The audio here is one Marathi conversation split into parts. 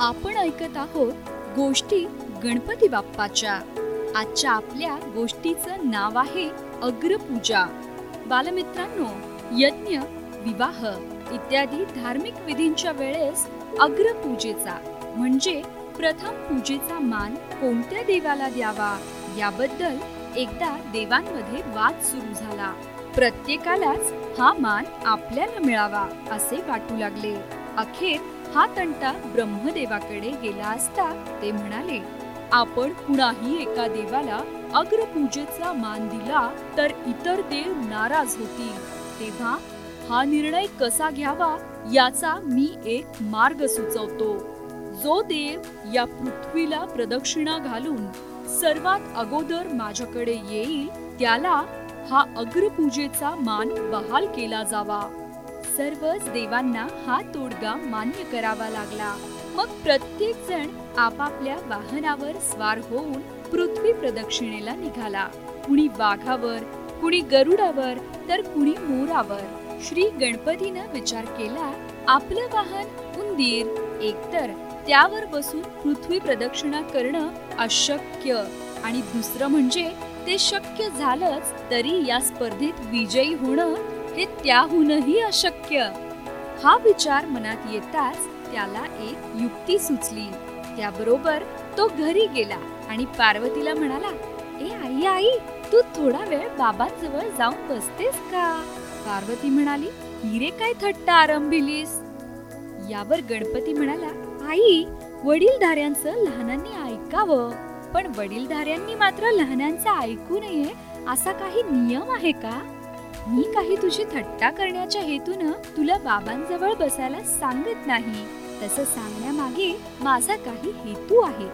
आपण ऐकत आहोत गोष्टी गणपती बाप्पाच्या. आजच्या आपल्या गोष्टीचं नाव आहे अग्रपूजा. बालमित्रांनो यज्ञ विवाह इत्यादी धार्मिक विधींच्या वेळेस अग्रपूजेचा म्हणजे प्रथम पूजेचा मान कोणत्या देवाला द्यावा? याबद्दल एकदा देवांमध्ये वाद सुरू झाला. प्रत्येकालाच हा मान आपल्याला मिळावा असे वाटू लागले. अखेर हा तंटा ब्रह्मदेवाकडे गेला असता ते म्हणाले आपण कुणाही एका देवाला अग्रपूजेचा मान दिला तर इतर देव नाराज होतील. तेव्हा हा निर्णय कसा घ्यावा याचा मी एक मार्ग सुचवतो. जो देव या पृथ्वीला प्रदक्षिणा घालून सर्वात अगोदर माझ्याकडे येईल त्याला हा अग्रपूजेचा मान बहाल केला जावा. सर्वच देवांना हा तोडगा मान्य करावा लागला. मग प्रत्येक जण आपापल्या वाहनावर स्वार होऊन पृथ्वी प्रदक्षिणेला निघाला. कुणी वाघावर कुणी गरुडावर तर कुणी मोरावर. श्री गणपतीनं विचार केला आपलं वाहन उंदीर एकतर त्यावर बसून पृथ्वी प्रदक्षिणा करणं अशक्य. आणि दुसरं म्हणजे ते शक्य झालंच तरी या स्पर्धेत विजयी होणं हे त्याहूनही अशक्य. हा विचार मनात येताच त्याला एक युक्ती सुचली. त्याबरोबर तो घरी गेला आणि पार्वतीला म्हणाला ए आई आई तू थोडा वेळ बाबांजवळ जाऊन बसतेस का? पार्वती म्हणाली हिरे काय थट्टा आरंभिलीस? यावर गणपती म्हणाला आई वडीलधाऱ्यांचं लहानांनी ऐकावं पण वडीलधाऱ्यांनी मात्र लहानांचं ऐकू नये असा काही नियम आहे का? मी काही तुझी थट्टा करण्याच्या हेतून तुला बाबांजवळ बसायला सांगत नाही. तसं सांगण्यामागे माझा काही हेतू आहे.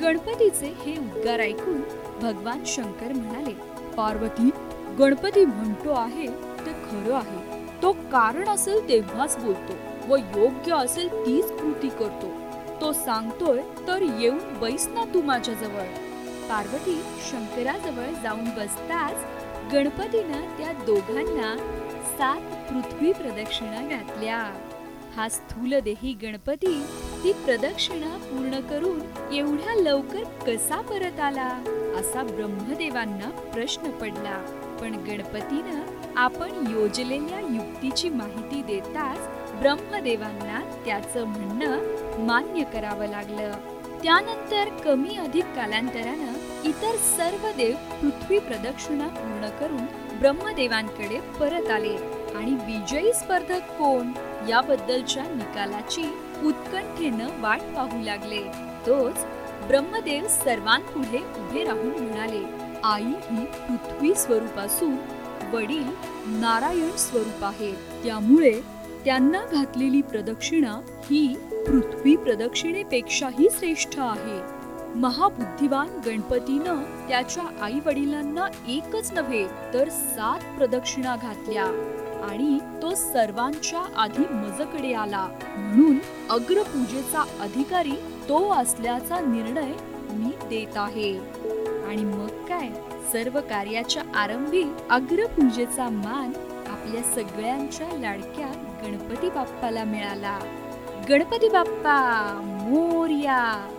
गणपतीचे हे उद्गार ऐकून भगवान शंकर म्हणाले पार्वती गणपती म्हणतो आहे ते खरं आहे. तो कारण असेल तेव्हाच बोलतो व योग्य असेल तीच कृती करतो. तो सांगतोय तर येऊन बैस ना तू माझ्याजवळ. पार्वती शंकराजवळ जाऊन बसताच गणपतीनं त्या दोघांना सात पृथ्वी प्रदक्षिणा घातल्या. हा स्थूल देही गणपती ती प्रदक्षिणा पूर्ण करून एवढ्या लवकर कसा परत आला असा ब्रह्मदेवांना प्रश्न पडला. पण गणपतीनं आपण योजलेल्या युक्तीची माहिती देताच ब्रह्मदेवांना त्याचं म्हणणं मान्य करावं लागलं. त्यानंतर कमी अधिक कालांतरानं इतर सर्व देव पृथ्वी प्रदक्षिणा पूर्ण करून ब्रह्मदेवांकडे परत आले. आणि विजयी स्पर्धक कोण? याबद्दलच्या निकालाची उत्कंठेनं वाट पाहू लागले. तोच ब्रह्मदेव सर्वांपुढे उभे राहून म्हणाले आई ही पृथ्वी स्वरूप असून वडील नारायण स्वरूप आहे त्यामुळे त्यांना घातलेली प्रदक्षिणा ही पृथ्वी प्रदक्षिणेपेक्षाही श्रेष्ठ आहे. महाबुद्धिवान गणपतीनं त्याच्या आई वडिलांना एकच नव्हे तर सात प्रदक्षिणा घातल्या. आणि तो सर्वांच्या आधी मजकडे आला. म्हणून अग्रपूजेचा अधिकारी तो असल्याचा निर्णय मी देत आहे. आणि मग काय? सर्व कार्याच्या आरंभी अग्रपूजेचा मान आपल्या सगळ्यांच्या लाडक्या गणपती बाप्पाला मिळाला. गणपती बाप्पा मोर्या!